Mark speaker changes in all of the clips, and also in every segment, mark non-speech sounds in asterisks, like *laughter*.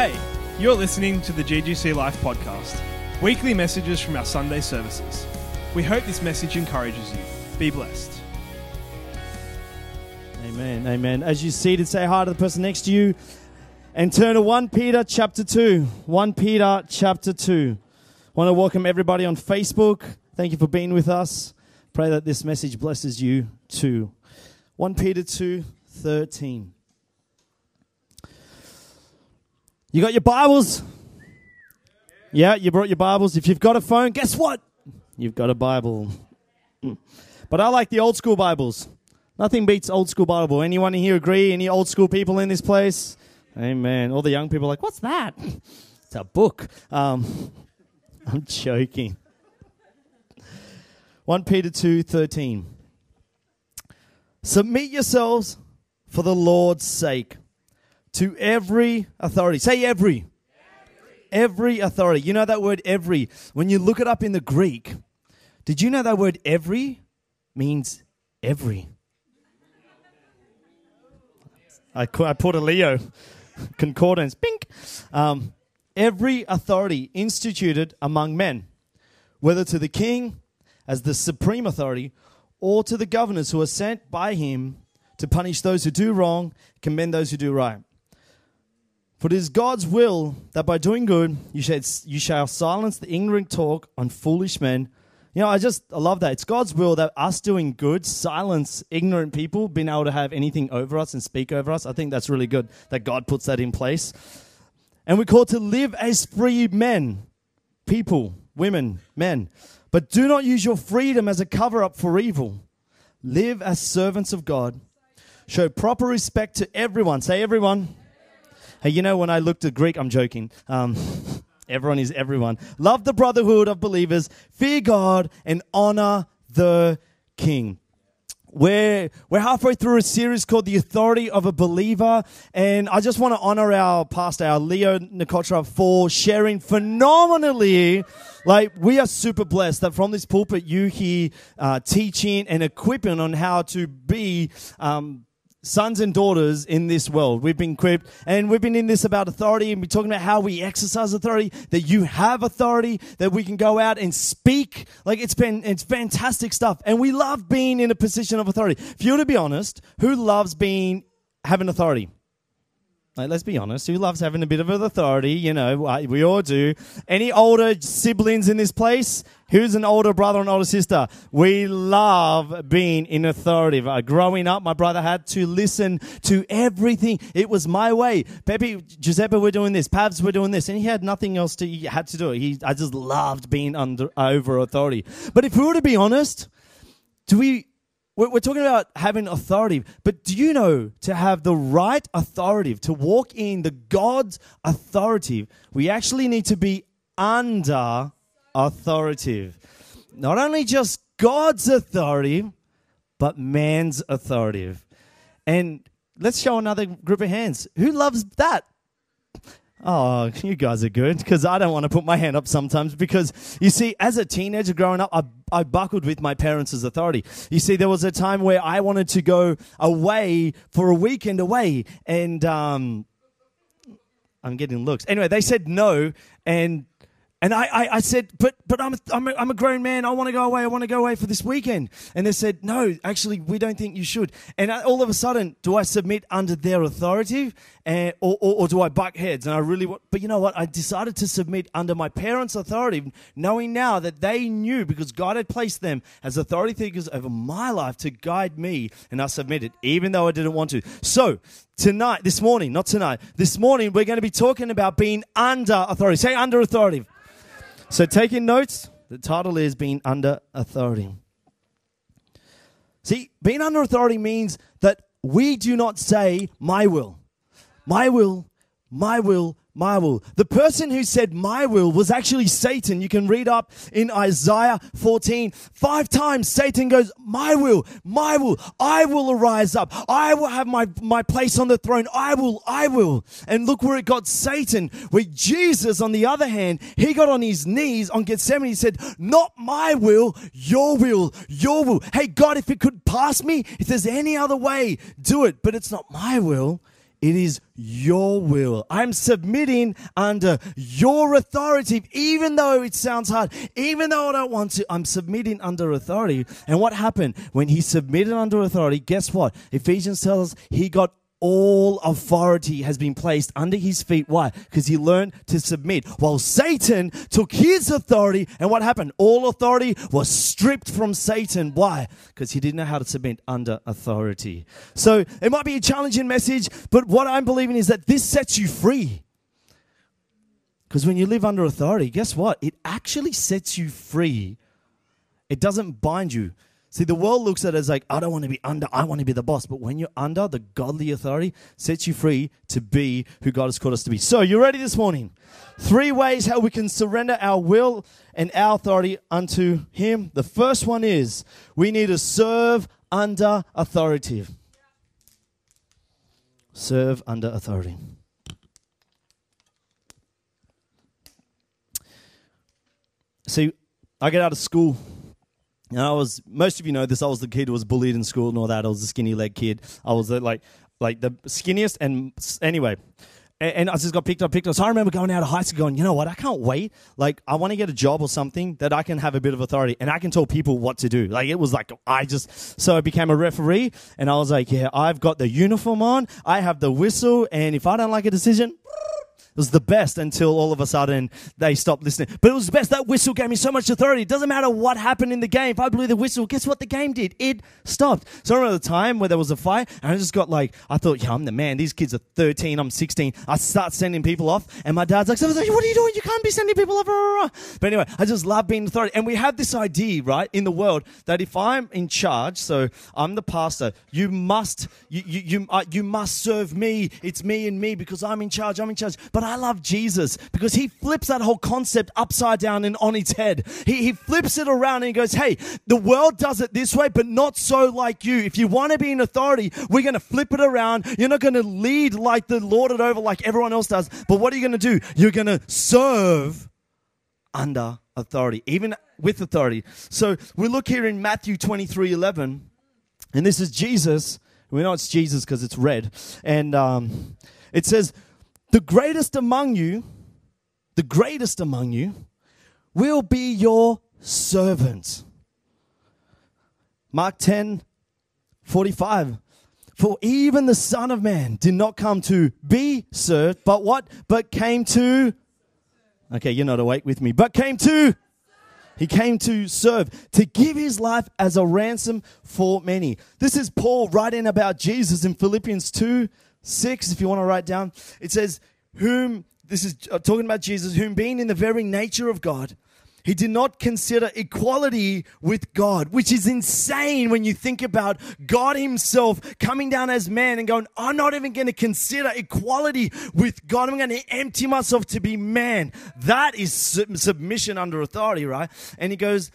Speaker 1: Hey, you're listening to the GGC Life podcast, weekly messages from our Sunday services. We hope this message encourages you. Be blessed.
Speaker 2: Amen. Amen. As you see, seated, say hi to the person next to you and turn to 1 Peter chapter 2. 1 Peter chapter 2. I want to welcome everybody on Facebook. Thank you for being with us. Pray that this message blesses you too. 1 Peter 2 13. You got your Bibles? Yeah, you brought your Bibles. If you've got a phone, guess what? You've got a Bible. Mm. But I like the old school Bibles. Nothing beats old school Bible. Anyone here agree? Any old school people in this place? Amen. All the young people like, what's that? It's a book. Um, *laughs* I'm joking. 1 Peter 2 13. Submit yourselves for the Lord's sake to every authority. Say every. Every authority. You know that word every. When you look it up in the Greek, did you know that word every means every? I, I put a Leo *laughs* concordance. Pink. Um, every authority instituted among men, whether to the king as the supreme authority or to the governors who are sent by him to punish those who do wrong, commend those who do right. For it is God's will that by doing good you shall, you shall silence the ignorant talk on foolish men. You know, I just I love that. It's God's will that us doing good silence ignorant people, being able to have anything over us and speak over us. I think that's really good that God puts that in place. And we're called to live as free men, people, women, men. But do not use your freedom as a cover up for evil. Live as servants of God. Show proper respect to everyone. Say everyone. Hey, you know, when I looked at Greek, I'm joking. Um, *laughs* everyone is everyone. Love the brotherhood of believers, fear God, and honor the king. We're, we're halfway through a series called The Authority of a Believer. And I just want to honor our pastor, our Leo Nikotra, for sharing phenomenally. Like, we are super blessed that from this pulpit you hear uh, teaching and equipping on how to be um, sons and daughters in this world. We've been equipped and we've been in this about authority and we're talking about how we exercise authority, that you have authority, that we can go out and speak. Like it's been, it's fantastic stuff. And we love being in a position of authority. If you were to be honest, who loves being, having authority? Like, let's be honest. Who loves having a bit of authority? You know, we all do. Any older siblings in this place? Who's an older brother and older sister? We love being in authority. Uh, growing up, my brother had to listen to everything. It was my way. Pepe, Giuseppe were doing this. Pavs were doing this. And he had nothing else to, he had to do it. He, I just loved being under, over authority. But if we were to be honest, do we, we're, talking about having authority, but do you know to have the right authority, to walk in the God's authority, we actually need to be under authoritative. Not only just God's authority, but man's authoritative. And let's show another group of hands. Who loves that? Oh, you guys are good because I don't want to put my hand up sometimes because you see, as a teenager growing up, I, I buckled with my parents' authority. You see, there was a time where I wanted to go away for a weekend away and, um, I'm getting looks. Anyway, they said no, and and I, I, I, said, but, but I'm, a, I'm, a, I'm a grown man. I want to go away. I want to go away for this weekend. And they said, no, actually, we don't think you should. And I, all of a sudden, do I submit under their authority and, or, or, or, do I buck heads? And I really want, but you know what? I decided to submit under my parents' authority, knowing now that they knew because God had placed them as authority figures over my life to guide me. And I submitted, even though I didn't want to. So tonight, this morning, not tonight, this morning, we're going to be talking about being under authority. Say under authority. So, taking notes, the title is Being Under Authority. See, being under authority means that we do not say, My will, my will, my will, my will. The person who said my will was actually Satan. You can read up in Isaiah 14. Five times Satan goes, my will, my will, I will arise up. I will have my, my place on the throne. I will, I will. And look where it got Satan. Where Jesus, on the other hand, he got on his knees on Gethsemane. He said, not my will, your will, your will. Hey, God, if it could pass me, if there's any other way, do it. But it's not my will. It is your will. I'm submitting under your authority, even though it sounds hard, even though I don't want to, I'm submitting under authority. And what happened when he submitted under authority? Guess what? Ephesians tells us he got all authority has been placed under his feet. Why? Because he learned to submit. While Satan took his authority, and what happened? All authority was stripped from Satan. Why? Because he didn't know how to submit under authority. So it might be a challenging message, but what I'm believing is that this sets you free. Because when you live under authority, guess what? It actually sets you free. It doesn't bind you. See, the world looks at it as like, I don't want to be under, I want to be the boss. But when you're under, the godly authority sets you free to be who God has called us to be. So, you ready this morning? Three ways how we can surrender our will and our authority unto Him. The first one is we need to serve under authority. Serve under authority. See, I get out of school and I was, most of you know this, I was the kid who was bullied in school and all that. I was a skinny leg kid. I was the, like, like the skinniest. And anyway, and, and I just got picked up, picked up. So I remember going out of high school going, you know what? I can't wait. Like, I want to get a job or something that I can have a bit of authority and I can tell people what to do. Like, it was like, I just, so I became a referee and I was like, yeah, I've got the uniform on. I have the whistle. And if I don't like a decision, was the best until all of a sudden they stopped listening. But it was the best. That whistle gave me so much authority. It doesn't matter what happened in the game. If I blew the whistle, guess what the game did? It stopped. So I remember the time where there was a fight and I just got like, I thought, yeah, I'm the man. These kids are 13. I'm 16. I start sending people off and my dad's like, what are you doing? You can't be sending people off. But anyway, I just love being authority. And we have this idea, right, in the world that if I'm in charge, so I'm the pastor, you must, you, you, you, uh, you must serve me. It's me and me because I'm in charge. I'm in charge. But but I love Jesus because he flips that whole concept upside down and on its head. He, he flips it around and he goes, Hey, the world does it this way, but not so like you. If you want to be in authority, we're going to flip it around. You're not going to lead like the Lord it over like everyone else does. But what are you going to do? You're going to serve under authority, even with authority. So we look here in Matthew 23 11, and this is Jesus. We know it's Jesus because it's red. And um, it says, the greatest among you, the greatest among you, will be your servant. Mark 10 45. For even the Son of Man did not come to be served, but what? But came to. Okay, you're not awake with me. But came to. He came to serve, to give his life as a ransom for many. This is Paul writing about Jesus in Philippians 2 6, if you want to write down. It says, Whom, this is uh, talking about Jesus, whom being in the very nature of God, he did not consider equality with God, which is insane when you think about God Himself coming down as man and going, I'm not even going to consider equality with God. I'm going to empty myself to be man. That is submission under authority, right? And He goes,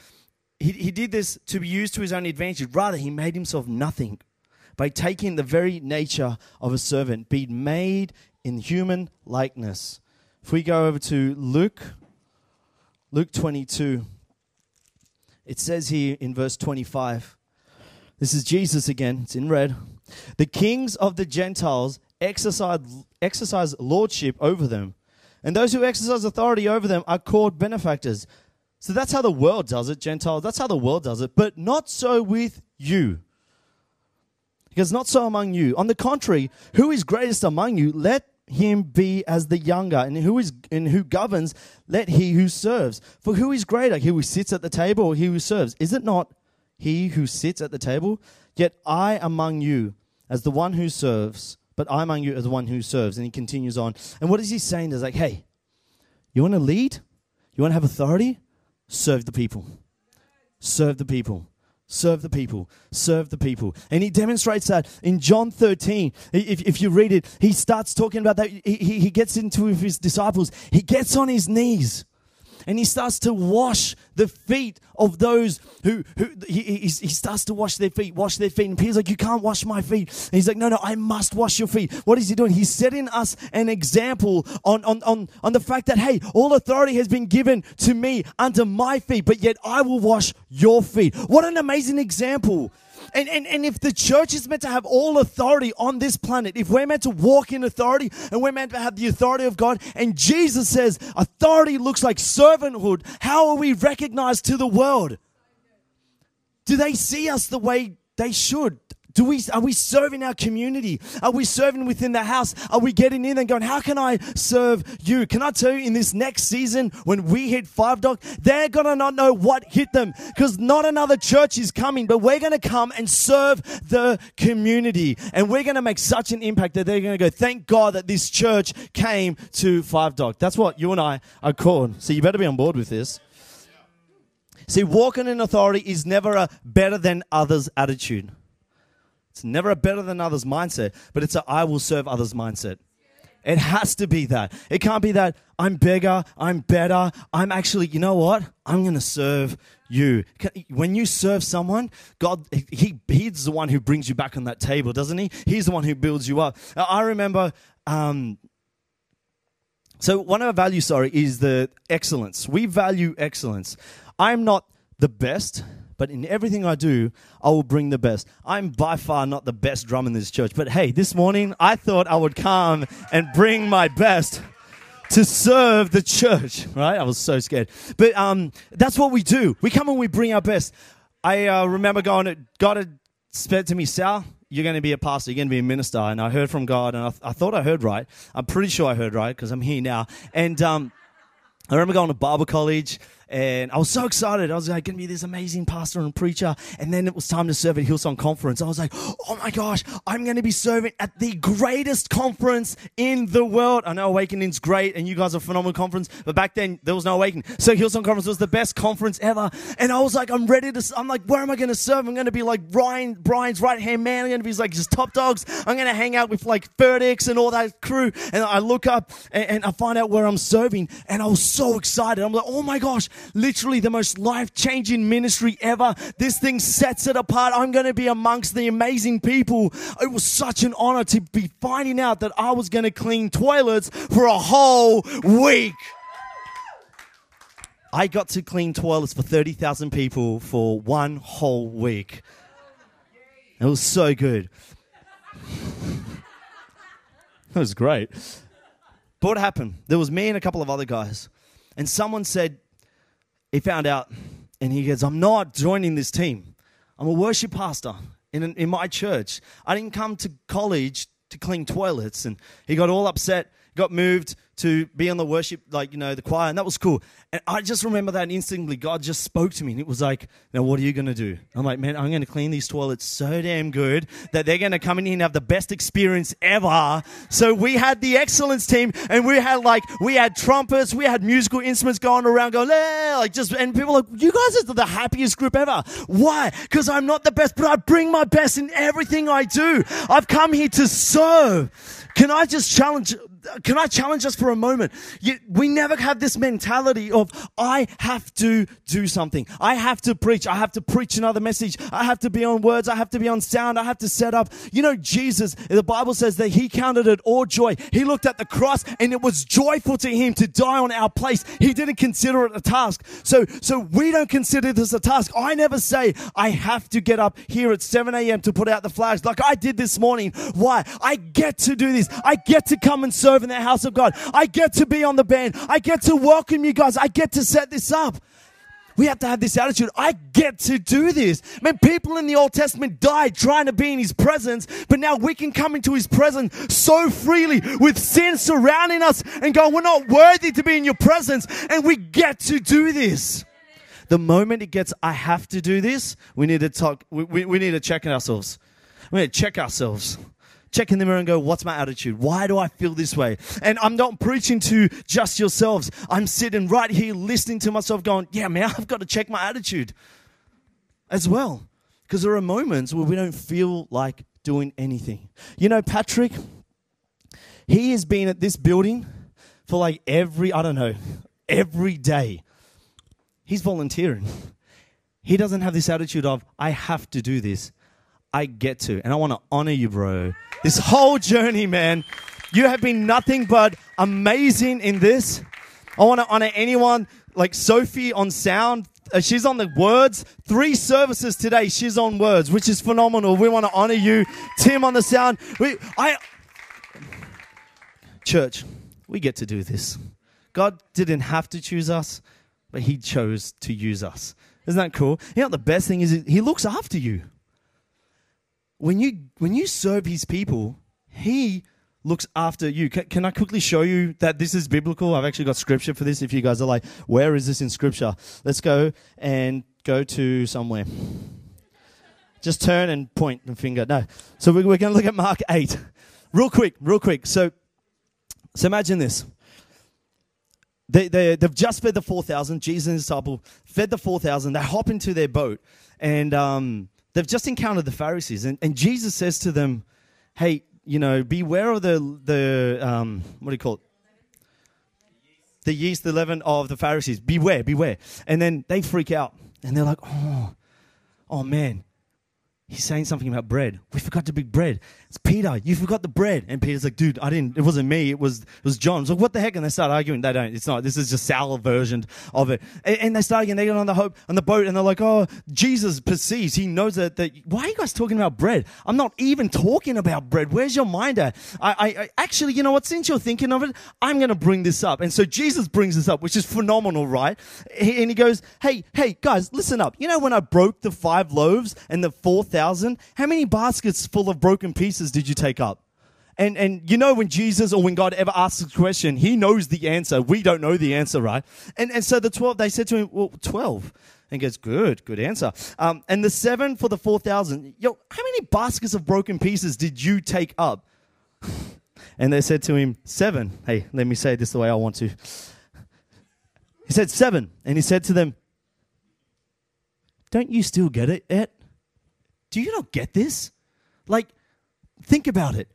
Speaker 2: he, he did this to be used to His own advantage. Rather, He made Himself nothing by taking the very nature of a servant, being made in human likeness. If we go over to Luke, Luke 22, it says here in verse 25, this is Jesus again, it's in red. The kings of the Gentiles exercise, exercise lordship over them, and those who exercise authority over them are called benefactors. So that's how the world does it, Gentiles. That's how the world does it, but not so with you. Because not so among you. On the contrary, who is greatest among you, let him be as the younger, and who is and who governs, let he who serves. For who is greater, he who sits at the table or he who serves? Is it not he who sits at the table? Yet I among you as the one who serves, but I among you as the one who serves. And he continues on. And what is he saying? Is like, hey, you want to lead? You want to have authority? Serve the people. Serve the people. Serve the people. Serve the people. And he demonstrates that in John 13. If, if you read it, he starts talking about that. He, he, gets into his disciples. He gets on his knees and he starts to wash the feet of those who, who he, he, he, starts to wash their feet, wash their feet. And Peter's like, You can't wash my feet. And he's like, No, no, I must wash your feet. What is he doing? He's setting us an example on, on, on, on the fact that, hey, all authority has been given to me under my feet, but yet I will wash your feet. What an amazing example. And, and, and if the church is meant to have all authority on this planet, if we're meant to walk in authority and we're meant to have the authority of God, and Jesus says authority looks like servanthood, how are we recognized to the world? Do they see us the way they should? Do we, are we serving our community? Are we serving within the house? Are we getting in and going, how can I serve you? Can I tell you in this next season, when we hit Five Dock, they're going to not know what hit them because not another church is coming, but we're going to come and serve the community. And we're going to make such an impact that they're going to go, thank God that this church came to Five Dock. That's what you and I are called. So you better be on board with this. See, walking in authority is never a better than others attitude. It's never a better than others mindset, but it's a I will serve others mindset. It has to be that. It can't be that I'm bigger, I'm better, I'm actually, you know what? I'm going to serve you. When you serve someone, God, he, He's the one who brings you back on that table, doesn't He? He's the one who builds you up. I remember, um, so one of our values, sorry, is the excellence. We value excellence. I'm not the best, but in everything I do, I will bring the best. I'm by far not the best drum in this church, but hey, this morning I thought I would come and bring my best to serve the church, *laughs* right? I was so scared. But um, that's what we do. We come and we bring our best. I uh, remember going, to, God had said to me, Sal, you're going to be a pastor, you're going to be a minister. And I heard from God, and I, th- I thought I heard right. I'm pretty sure I heard right because I'm here now. And um, I remember going to Bible college and I was so excited. I was like, going to be this amazing pastor and preacher. And then it was time to serve at Hillsong Conference. I was like, oh my gosh, I'm going to be serving at the greatest conference in the world. I know Awakening's great and you guys are a phenomenal conference, but back then there was no Awakening. So Hillsong Conference was the best conference ever. And I was like, I'm ready to, I'm like, where am I going to serve? I'm going to be like Brian, Brian's right hand man. I'm going to be like just top dogs. I'm going to hang out with like Ferdix and all that crew. And I look up and, and I find out where I'm serving. And I was so excited. I'm like, oh my gosh, literally the most life changing ministry ever. This thing sets it apart. I'm going to be amongst the amazing people. It was such an honor to be finding out that I was going to clean toilets for a whole week. I got to clean toilets for 30,000 people for one whole week. It was so good. *laughs* That was great. But what happened? There was me and a couple of other guys. And someone said, he found out and he goes, I'm not joining this team. I'm a worship pastor in, in my church. I didn't come to college to clean toilets. And he got all upset, got moved to be on the worship, like, you know, the choir, and that was cool. And I just remember that instantly, God just spoke to me, and it was like, now what are you going to do? I'm like, man, I'm going to clean these toilets so damn good that they're going to come in here and have the best experience ever. So we had the excellence team, and we had like, we had trumpets, we had musical instruments going around, going, like, just, and people like, you guys are the happiest group ever. Why? Because I'm not the best, but I bring my best in everything I do. I've come here to serve. Can I just challenge can I challenge us for a moment? We never have this mentality of, I have to do something. I have to preach. I have to preach another message. I have to be on words. I have to be on sound. I have to set up. You know, Jesus, the Bible says that he counted it all joy. He looked at the cross and it was joyful to him to die on our place. He didn't consider it a task. So, so we don't consider this a task. I never say, I have to get up here at 7 a.m. to put out the flags like I did this morning. Why? I get to do this. I get to come and serve in the house of God. I get to be on the band. I get to welcome you guys. I get to set this up. We have to have this attitude. I get to do this. Man, people in the Old Testament died trying to be in His presence, but now we can come into His presence so freely with sin surrounding us and go, we're not worthy to be in your presence, and we get to do this. The moment it gets, I have to do this, we need to talk, we, we, we need to check ourselves. We need to check ourselves check in the mirror and go, what's my attitude? Why do I feel this way? And I'm not preaching to just yourselves. I'm sitting right here listening to myself going, yeah, man, *laughs* I've got to check my attitude as well. Because there are moments where we don't feel like doing anything. You know, Patrick, he has been at this building for like every, I don't know, every day. He's volunteering. He doesn't have this attitude of, I have to do this. I get to. And I want to honor you, bro. This whole journey, man. You have been nothing but amazing in this. I want to honor anyone like Sophie on sound. uh, she's on the words. Three services today. She's on words, which is phenomenal. We want to honor you, Tim on the sound. We, I, church, we get to do this. God didn't have to choose us, but He chose to use us. Isn't that cool? You know, the best thing is He looks after you. When you when you serve His people, He looks after you. Can, can, I quickly show you that this is biblical? I've actually got scripture for this. If you guys are like, where is this in scripture? Let's go and go to somewhere. Just turn and point and finger. No. So we're, we're going to look at Mark 8. Real quick, real quick. So, so imagine this. They, they, they've just fed the 4,000. Jesus and his disciple fed the 4,000. They hop into their boat and um, they've just encountered the Pharisees. And, and Jesus says to them, Hey, you know, beware of the the um, what do you call it? The yeast, the leaven of the Pharisees. Beware, beware. And then they freak out and they're like, oh, oh man, he's saying something about bread. We forgot to bring bread. It's Peter, you forgot the bread. And Peter's like, dude, I didn't, it wasn't me, it was it was John. So like, what the heck? And they start arguing. They don't, it's not, this is just sour version of it. And, and they start again, they get on the hope on the boat and they're like, Oh, Jesus perceives, he knows that that why are you guys talking about bread? I'm not even talking about bread. Where's your mind at? I, I, I actually, you know what, since you're thinking of it, I'm gonna bring this up. And so Jesus brings this up, which is phenomenal, right? And he goes, Hey, hey guys, listen up. You know when I broke the five loaves and the fourth 5,000, how many baskets full of broken pieces did you take up? And, and you know, when Jesus or when God ever asks a question, he knows the answer. We don't know the answer, right? And, and so the 12, they said to him, well, 12. And goes, good, good answer. Um, and the seven for the 4,000. Yo, how many baskets of broken pieces did you take up? *sighs* And they said to him, seven. Hey, let me say this the way I want to. He said, seven. And he said to them, don't you still get it yet? Do you not get this? Like, think about it.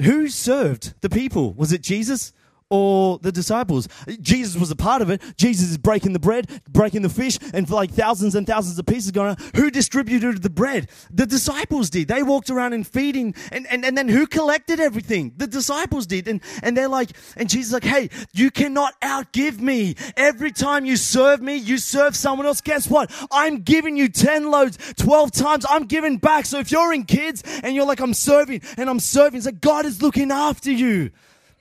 Speaker 2: Who served the people? Was it Jesus? Or the disciples. Jesus was a part of it. Jesus is breaking the bread, breaking the fish, and for like thousands and thousands of pieces going on. Who distributed the bread? The disciples did. They walked around and feeding, and, and, and then who collected everything? The disciples did. And, and they're like, and Jesus like, hey, you cannot outgive me. Every time you serve me, you serve someone else. Guess what? I'm giving you 10 loads, 12 times. I'm giving back. So if you're in kids and you're like, I'm serving and I'm serving, it's like God is looking after you.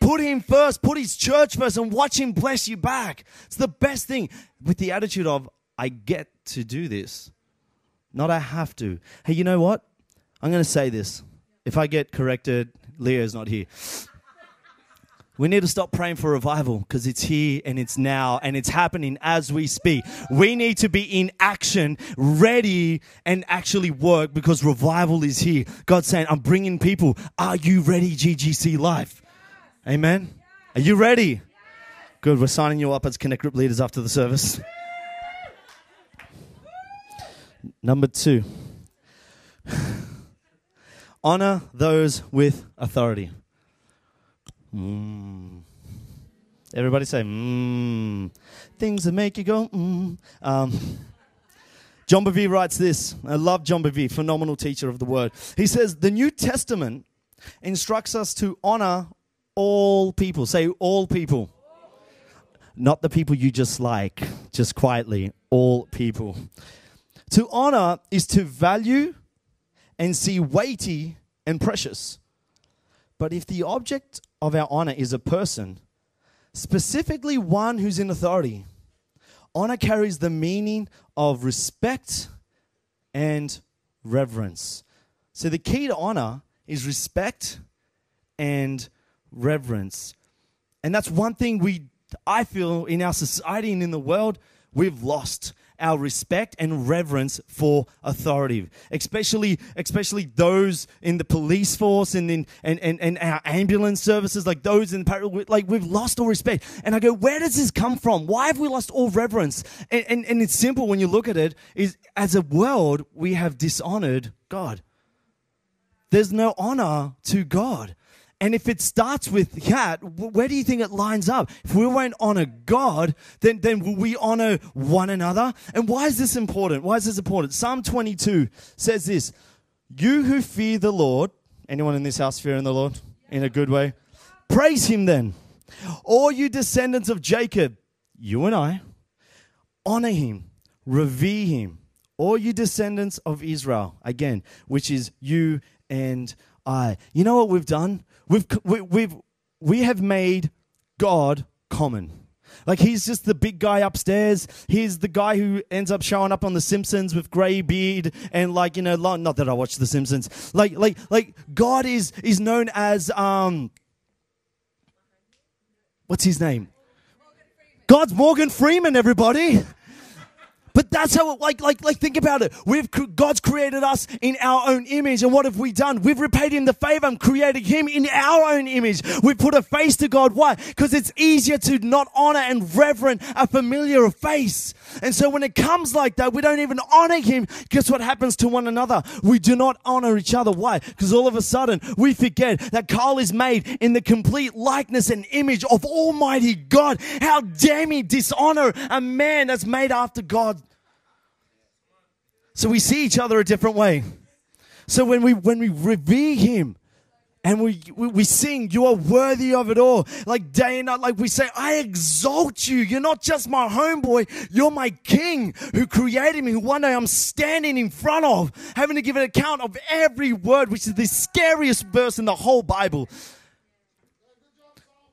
Speaker 2: Put him first, put his church first, and watch him bless you back. It's the best thing with the attitude of, I get to do this, not I have to. Hey, you know what? I'm going to say this. If I get corrected, Leo's not here. We need to stop praying for revival because it's here and it's now and it's happening as we speak. We need to be in action, ready and actually work because revival is here. God's saying, I'm bringing people. Are you ready, GGC Life? Amen. Are you ready? Good. We're signing you up as Connect Group leaders after the service. Number two, *sighs* honor those with authority. Mm. Everybody say, mm. Things that make you go, mm. Um, John Bevere writes this. I love John Bevere, phenomenal teacher of the word. He says, The New Testament instructs us to honor all people. Say all people. Not the people you just like, just quietly. All people. To honor is to value and see weighty and precious. But if the object of our honor is a person, specifically one who's in authority, honor carries the meaning of respect and reverence. So the key to honor is respect and reverence. And that's one thing we, I feel, in our society and in the world, we've lost our respect and reverence for authority, especially especially those in the police force and in and, and, and our ambulance services, like those in like we've lost all respect. And I go, where does this come from? Why have we lost all reverence? And, and, and it's simple when you look at it, is as a world we have dishonored God. There's no honor to God. And if it starts with that, where do you think it lines up? If we won't honor God, then, then will we honor one another? And why is this important? Why is this important? Psalm 22 says this You who fear the Lord, anyone in this house fearing the Lord in a good way? Praise him then. All you descendants of Jacob, you and I, honor him. revere him, all you descendants of Israel, again, which is you and I. You know what we've done? We've, we, we've, we have made God common. Like he's just the big guy upstairs. He's the guy who ends up showing up on The Simpsons with grey beard and like you know, not that I watch The Simpsons. Like like like God is is known as um, what's his name? God's Morgan Freeman. Everybody. But that's how, like, like, like, think about it. We've, God's created us in our own image. And what have we done? We've repaid him the favor and created him in our own image. We put a face to God. Why? Because it's easier to not honor and reverent a familiar face. And so when it comes like that, we don't even honor him. Guess what happens to one another? We do not honor each other. Why? Because all of a sudden we forget that Carl is made in the complete likeness and image of Almighty God. How dare me dishonor a man that's made after God so we see each other a different way. So when we when we revere him and we, we, we sing, you are worthy of it all. Like day and night, like we say, I exalt you. You're not just my homeboy. You're my king who created me, who one day I'm standing in front of, having to give an account of every word, which is the scariest verse in the whole Bible.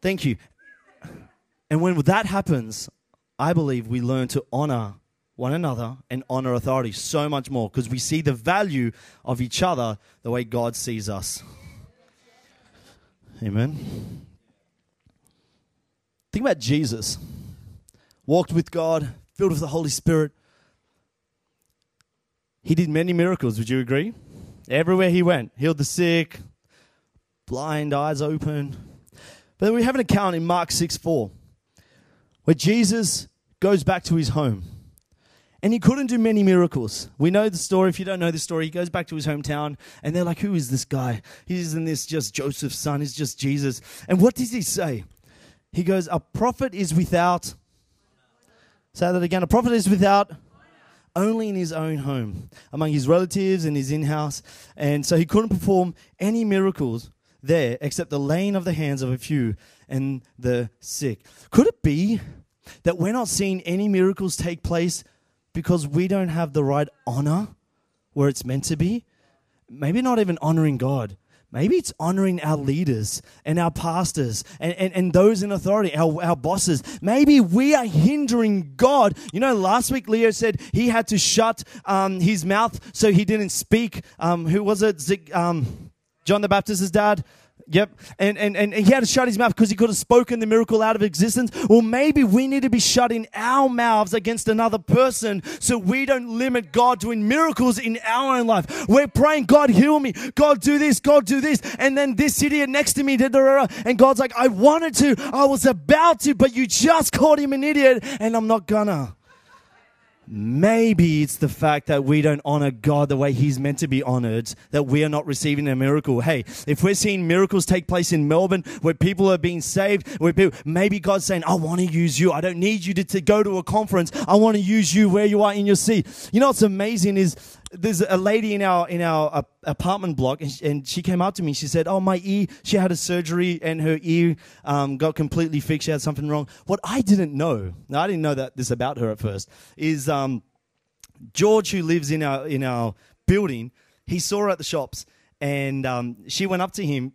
Speaker 2: Thank you. And when that happens, I believe we learn to honor one another and honor authority so much more because we see the value of each other the way God sees us. Amen. Think about Jesus. Walked with God, filled with the Holy Spirit. He did many miracles, would you agree? Everywhere he went, healed the sick, blind eyes open. But we have an account in Mark 6 4 where Jesus goes back to his home. And he couldn't do many miracles. We know the story. If you don't know the story, he goes back to his hometown and they're like, Who is this guy? He isn't this just Joseph's son, he's just Jesus. And what does he say? He goes, A prophet is without. Say that again. A prophet is without only in his own home, among his relatives and his in house. And so he couldn't perform any miracles there except the laying of the hands of a few and the sick. Could it be that we're not seeing any miracles take place because we don't have the right honor where it's meant to be. Maybe not even honoring God. Maybe it's honoring our leaders and our pastors and, and, and those in authority, our, our bosses. Maybe we are hindering God. You know, last week Leo said he had to shut um, his mouth so he didn't speak. Um, who was it? Um, John the Baptist's dad? Yep. And, and, and he had to shut his mouth because he could have spoken the miracle out of existence. Well, maybe we need to be shutting our mouths against another person so we don't limit God doing miracles in our own life. We're praying, God, heal me. God, do this. God, do this. And then this idiot next to me, da, and God's like, I wanted to. I was about to, but you just called him an idiot and I'm not gonna. Maybe it's the fact that we don't honor God the way He's meant to be honored, that we are not receiving a miracle. Hey, if we're seeing miracles take place in Melbourne where people are being saved, where people, maybe God's saying, I want to use you. I don't need you to, to go to a conference. I want to use you where you are in your seat. You know what's amazing is there's a lady in our in our uh, apartment block, and she, and she, came up to me. She said, "Oh, my ear. She had a surgery, and her ear um, got completely fixed. She had something wrong." What I didn't know, now I didn't know that this about her at first, is um, George, who lives in our in our building. He saw her at the shops, and um, she went up to him.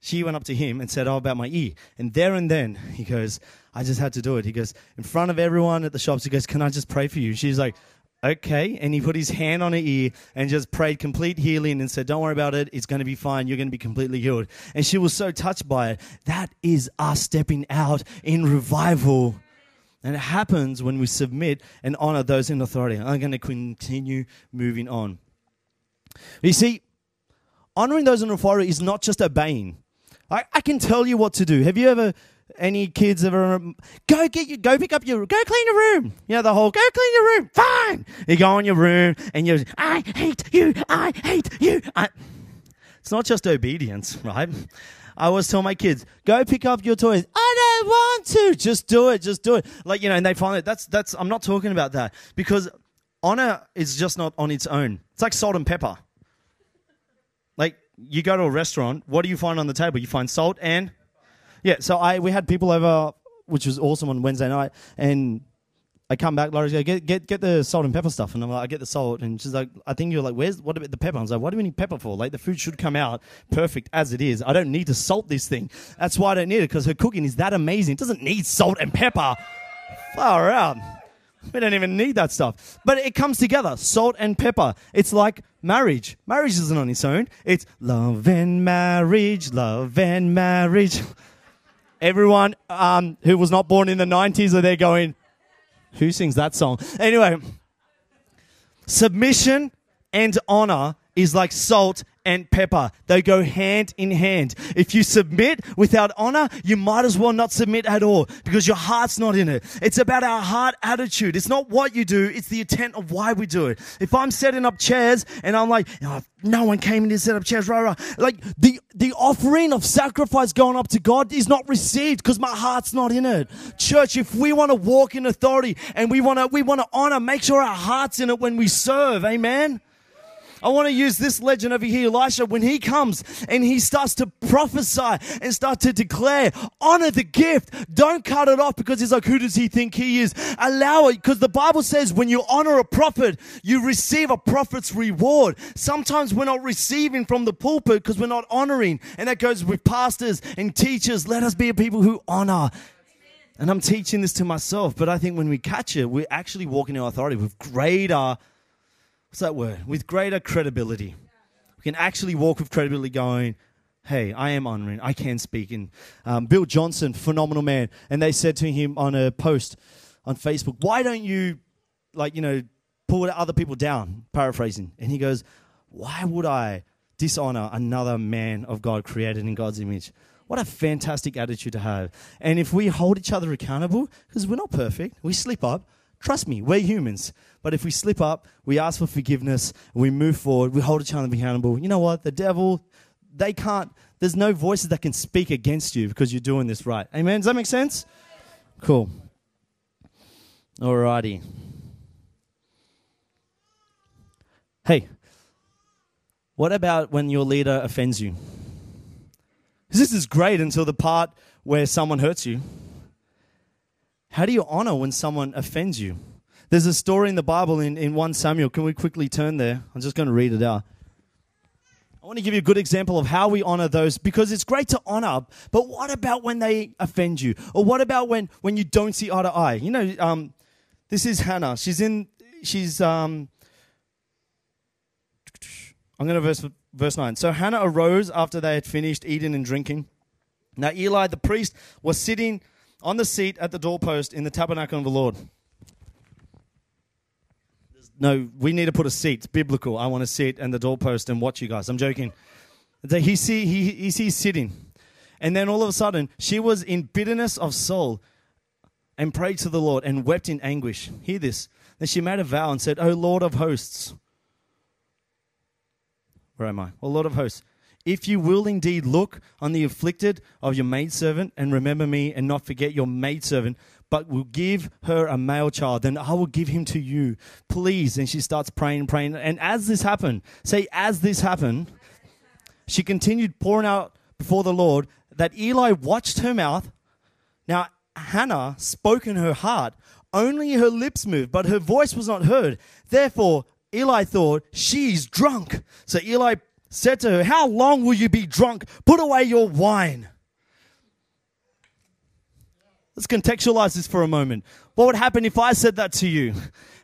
Speaker 2: She went up to him and said, "Oh, about my ear." And there and then, he goes, "I just had to do it." He goes in front of everyone at the shops. He goes, "Can I just pray for you?" She's like okay. And he put his hand on her ear and just prayed complete healing and said, Don't worry about it. It's going to be fine. You're going to be completely healed. And she was so touched by it. That is us stepping out in revival. And it happens when we submit and honor those in authority. I'm going to continue moving on. You see, honoring those in authority is not just obeying. I, I can tell you what to do. Have you ever any kids ever go get you go pick up your go clean your room. You know the whole go clean your room. Fine. You go in your room and you i hate you. I hate you. I, it's not just obedience *laughs* right? I always tell my kids go pick up your toys. I don't want to. Just do it. Just do it. Like you know and they find it that's that's i'm not talking about that because honor is just not on its own. It's like salt and pepper. Like you go to a restaurant what do you find on the table? You find salt and yeah, so I we had people over, which was awesome on Wednesday night, and I come back, Laura's like, get, get, get the salt and pepper stuff. And I'm like, I get the salt. And she's like, I think you're like, where's, what about the pepper? I was like, what do we need pepper for? Like, the food should come out perfect as it is. I don't need to salt this thing. That's why I don't need it, because her cooking is that amazing. It doesn't need salt and pepper. Far out. We don't even need that stuff. But it comes together salt and pepper. It's like marriage. Marriage isn't on its own, it's love and marriage, love and marriage. *laughs* Everyone um, who was not born in the 90s are there going, Who sings that song? Anyway, submission and honor is like salt and pepper. They go hand in hand. If you submit without honor, you might as well not submit at all because your heart's not in it. It's about our heart attitude. It's not what you do, it's the intent of why we do it. If I'm setting up chairs and I'm like, oh, no one came in to set up chairs, rah, rah. Like the, the offering of sacrifice going up to God is not received because my heart's not in it. Church, if we want to walk in authority and we want to, we want to honor, make sure our heart's in it when we serve. Amen. I want to use this legend over here, Elisha, when he comes and he starts to prophesy and start to declare, honor the gift. Don't cut it off because he's like, who does he think he is? Allow it because the Bible says when you honor a prophet, you receive a prophet's reward. Sometimes we're not receiving from the pulpit because we're not honoring. And that goes with pastors and teachers. Let us be a people who honor. And I'm teaching this to myself, but I think when we catch it, we're actually walking in authority with greater what's that word? With greater credibility. We can actually walk with credibility going, hey, I am honoring, I can speak. And um, Bill Johnson, phenomenal man. And they said to him on a post on Facebook, why don't you, like, you know, pull other people down, paraphrasing. And he goes, why would I dishonor another man of God created in God's image? What a fantastic attitude to have. And if we hold each other accountable, because we're not perfect, we slip up, trust me, we're humans. But if we slip up, we ask for forgiveness, we move forward, we hold each other accountable. You know what? The devil, they can't, there's no voices that can speak against you because you're doing this right. Amen? Does that make sense? Cool. Alrighty. Hey, what about when your leader offends you? This is great until the part where someone hurts you. How do you honor when someone offends you? There's a story in the Bible in, in 1 Samuel. Can we quickly turn there? I'm just going to read it out. I want to give you a good example of how we honor those because it's great to honor, but what about when they offend you? Or what about when, when you don't see eye to eye? You know, um, this is Hannah. She's in, she's, um, I'm going to verse, verse 9. So Hannah arose after they had finished eating and drinking. Now Eli the priest was sitting on the seat at the doorpost in the tabernacle of the Lord no, we need to put a seat. It's biblical. I want to sit and the doorpost and watch you guys. I'm joking. So he see he he sees sitting, and then all of a sudden she was in bitterness of soul, and prayed to the Lord and wept in anguish. Hear this. Then she made a vow and said, "O Lord of hosts." Where am I? O Lord of hosts, if you will indeed look on the afflicted of your maidservant and remember me and not forget your maidservant, but will give her a male child, then I will give him to you. Please. And she starts praying, praying. And as this happened, say, as this happened, she continued pouring out before the Lord that Eli watched her mouth. Now, Hannah spoke in her heart. Only her lips moved, but her voice was not heard. Therefore, Eli thought, she's drunk. So Eli said to her, How long will you be drunk? Put away your wine. Let's contextualize this for a moment. What would happen if I said that to you?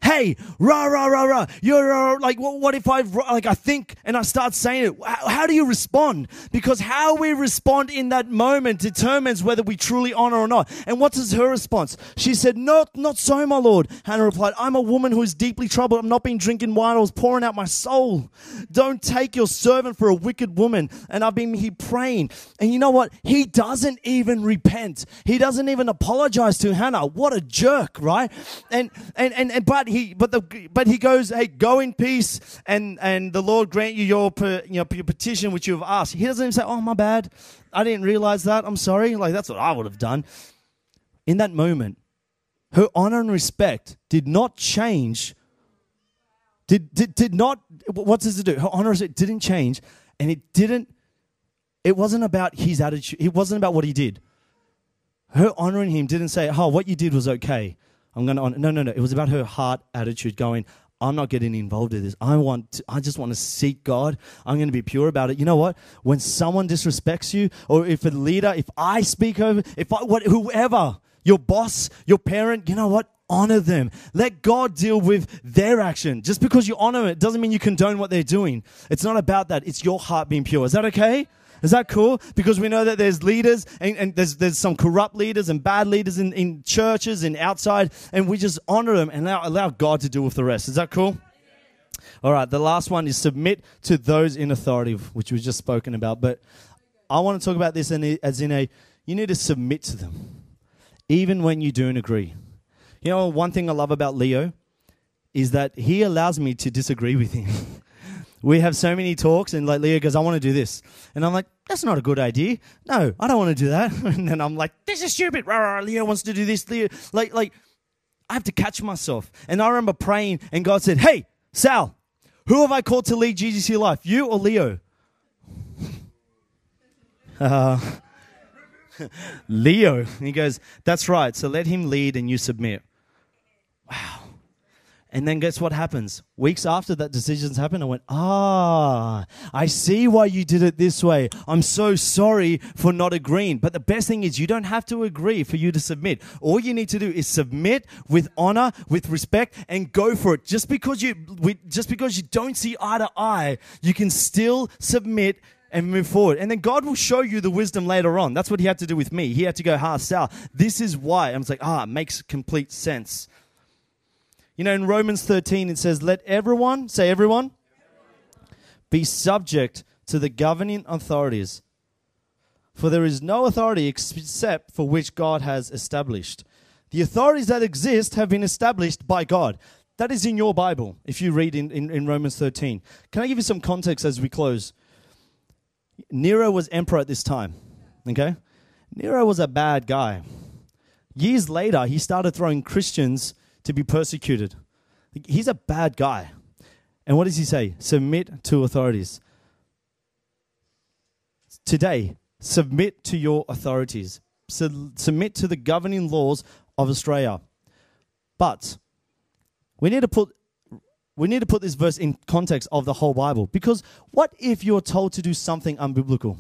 Speaker 2: Hey, rah, rah, rah, rah, you're uh, like, what, what if I, like, I think and I start saying it? How, how do you respond? Because how we respond in that moment determines whether we truly honor or not. And what is her response? She said, not, not so, my Lord. Hannah replied, I'm a woman who is deeply troubled. I'm not been drinking wine. I was pouring out my soul. Don't take your servant for a wicked woman. And I've been here praying. And you know what? He doesn't even repent. He doesn't even apologize to Hannah. What a jerk, right? And, and, and, and but he but the but he goes, hey, go in peace, and and the Lord grant you your you know your petition which you have asked. He doesn't even say, oh my bad, I didn't realize that. I'm sorry. Like that's what I would have done. In that moment, her honor and respect did not change. Did did did not. What does it do? Her honor it didn't change, and it didn't. It wasn't about his attitude. It wasn't about what he did. Her honoring him didn't say, "Oh, what you did was okay." I'm going to. No, no, no. It was about her heart attitude going, I'm not getting involved in this. I want to, I just want to seek God. I'm going to be pure about it. You know what? When someone disrespects you or if a leader, if I speak over, if I what whoever, your boss, your parent, you know what? Honor them. Let God deal with their action. Just because you honor it doesn't mean you condone what they're doing. It's not about that. It's your heart being pure. Is that okay? Is that cool? Because we know that there's leaders and, and there's, there's some corrupt leaders and bad leaders in, in churches and outside, and we just honor them and allow, allow God to deal with the rest. Is that cool? All right, the last one is submit to those in authority, which we've just spoken about. But I want to talk about this in, as in a you need to submit to them, even when you don't agree. You know, one thing I love about Leo is that he allows me to disagree with him. *laughs* we have so many talks, and like Leo goes, I want to do this. And I'm like, that's not a good idea. No, I don't want to do that. *laughs* and then I'm like, this is stupid. Leo wants to do this. Leo, like, like, I have to catch myself. And I remember praying, and God said, Hey, Sal, who have I called to lead GGC Life, you or Leo? *laughs* Uh, *laughs* Leo. he goes, That's right. So let him lead and you submit. Wow. And then guess what happens? Weeks after that decision's happened, I went, ah, I see why you did it this way. I'm so sorry for not agreeing. But the best thing is you don't have to agree for you to submit. All you need to do is submit with honor, with respect, and go for it. Just because you, just because you don't see eye to eye, you can still submit and move forward. And then God will show you the wisdom later on. That's what he had to do with me. He had to go, ha, Sal, this is why. I was like, ah, it makes complete sense. You know, in Romans 13, it says, Let everyone, say everyone, be subject to the governing authorities. For there is no authority except for which God has established. The authorities that exist have been established by God. That is in your Bible, if you read in, in, in Romans 13. Can I give you some context as we close? Nero was emperor at this time. Okay? Nero was a bad guy. Years later, he started throwing Christians to be persecuted. He's a bad guy. And what does he say? Submit to authorities. Today, submit to your authorities. submit to the governing laws of Australia. But we need to put we need to put this verse in context of the whole Bible because what if you're told to do something unbiblical?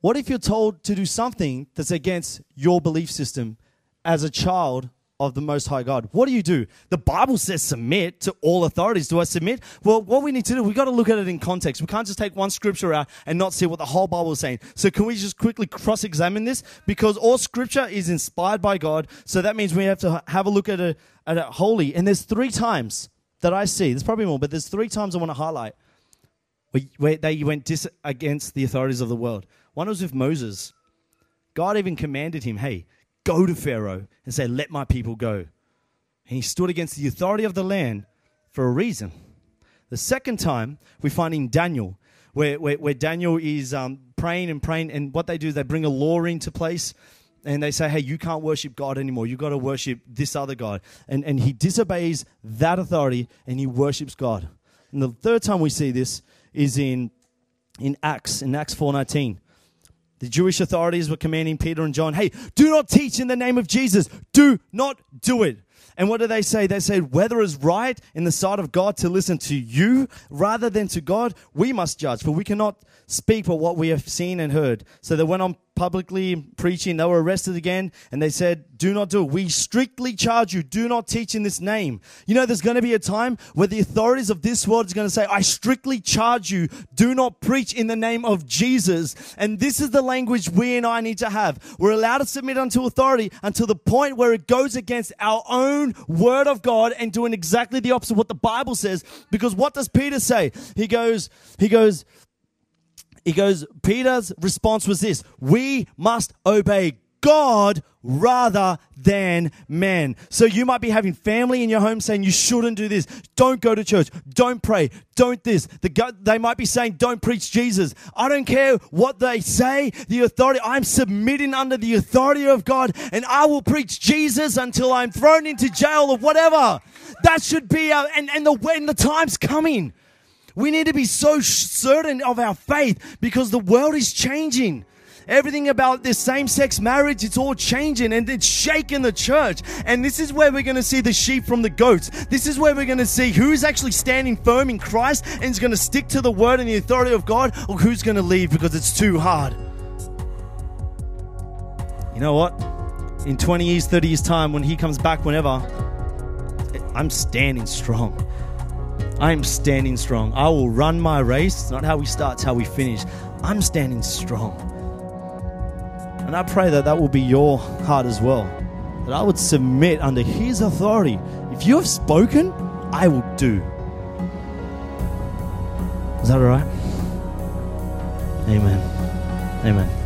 Speaker 2: What if you're told to do something that's against your belief system as a child of the Most High God. What do you do? The Bible says submit to all authorities. Do I submit? Well, what we need to do, we've got to look at it in context. We can't just take one scripture out and not see what the whole Bible is saying. So can we just quickly cross examine this? Because all scripture is inspired by God. So that means we have to have a look at it, at it. And there's three times that I see, there's probably more, but there's three times I want to highlight where they went dis- against the authorities of the world. One was with Moses. God even commanded him, hey, go to Pharaoh and say, Let my people go. And he stood against the authority of the land for a reason. The second time, we find in Daniel, where, where, where Daniel is um, praying and praying, and what they do they bring a law into place and they say, hey, you can't worship God anymore. You've got to worship this other God. And, and he disobeys that authority and he worships God. And the third time we see this is in, in Acts, in Acts 4.19. The Jewish authorities were commanding Peter and John, hey, do not teach in the name of Jesus. Do not do it. And what do they say? They said, whether it's right in the sight of God to listen to you rather than to God, we must judge, for we cannot speak for what we have seen and heard. So they went on publicly preaching. They were arrested again and they said, do not do it. We strictly charge you. Do not teach in this name. You know, there's going to be a time where the authorities of this world is going to say, I strictly charge you. Do not preach in the name of Jesus. And this is the language we and I need to have. We're allowed to submit unto authority until the point where it goes against our own word of God and doing exactly the opposite of what the Bible says. Because what does Peter say? He goes, he goes, he goes, Peter's response was this We must obey God rather than men. So you might be having family in your home saying you shouldn't do this. Don't go to church. Don't pray. Don't this. The, they might be saying don't preach Jesus. I don't care what they say. The authority, I'm submitting under the authority of God and I will preach Jesus until I'm thrown into jail or whatever. That should be our, and, and the, when the time's coming. We need to be so certain of our faith because the world is changing. Everything about this same sex marriage, it's all changing and it's shaking the church. And this is where we're going to see the sheep from the goats. This is where we're going to see who's actually standing firm in Christ and is going to stick to the word and the authority of God or who's going to leave because it's too hard. You know what? In 20 years, 30 years' time, when he comes back, whenever, I'm standing strong. I'm standing strong. I will run my race. It's not how we start, it's how we finish. I'm standing strong. And I pray that that will be your heart as well. That I would submit under His authority. If you have spoken, I will do. Is that all right? Amen. Amen.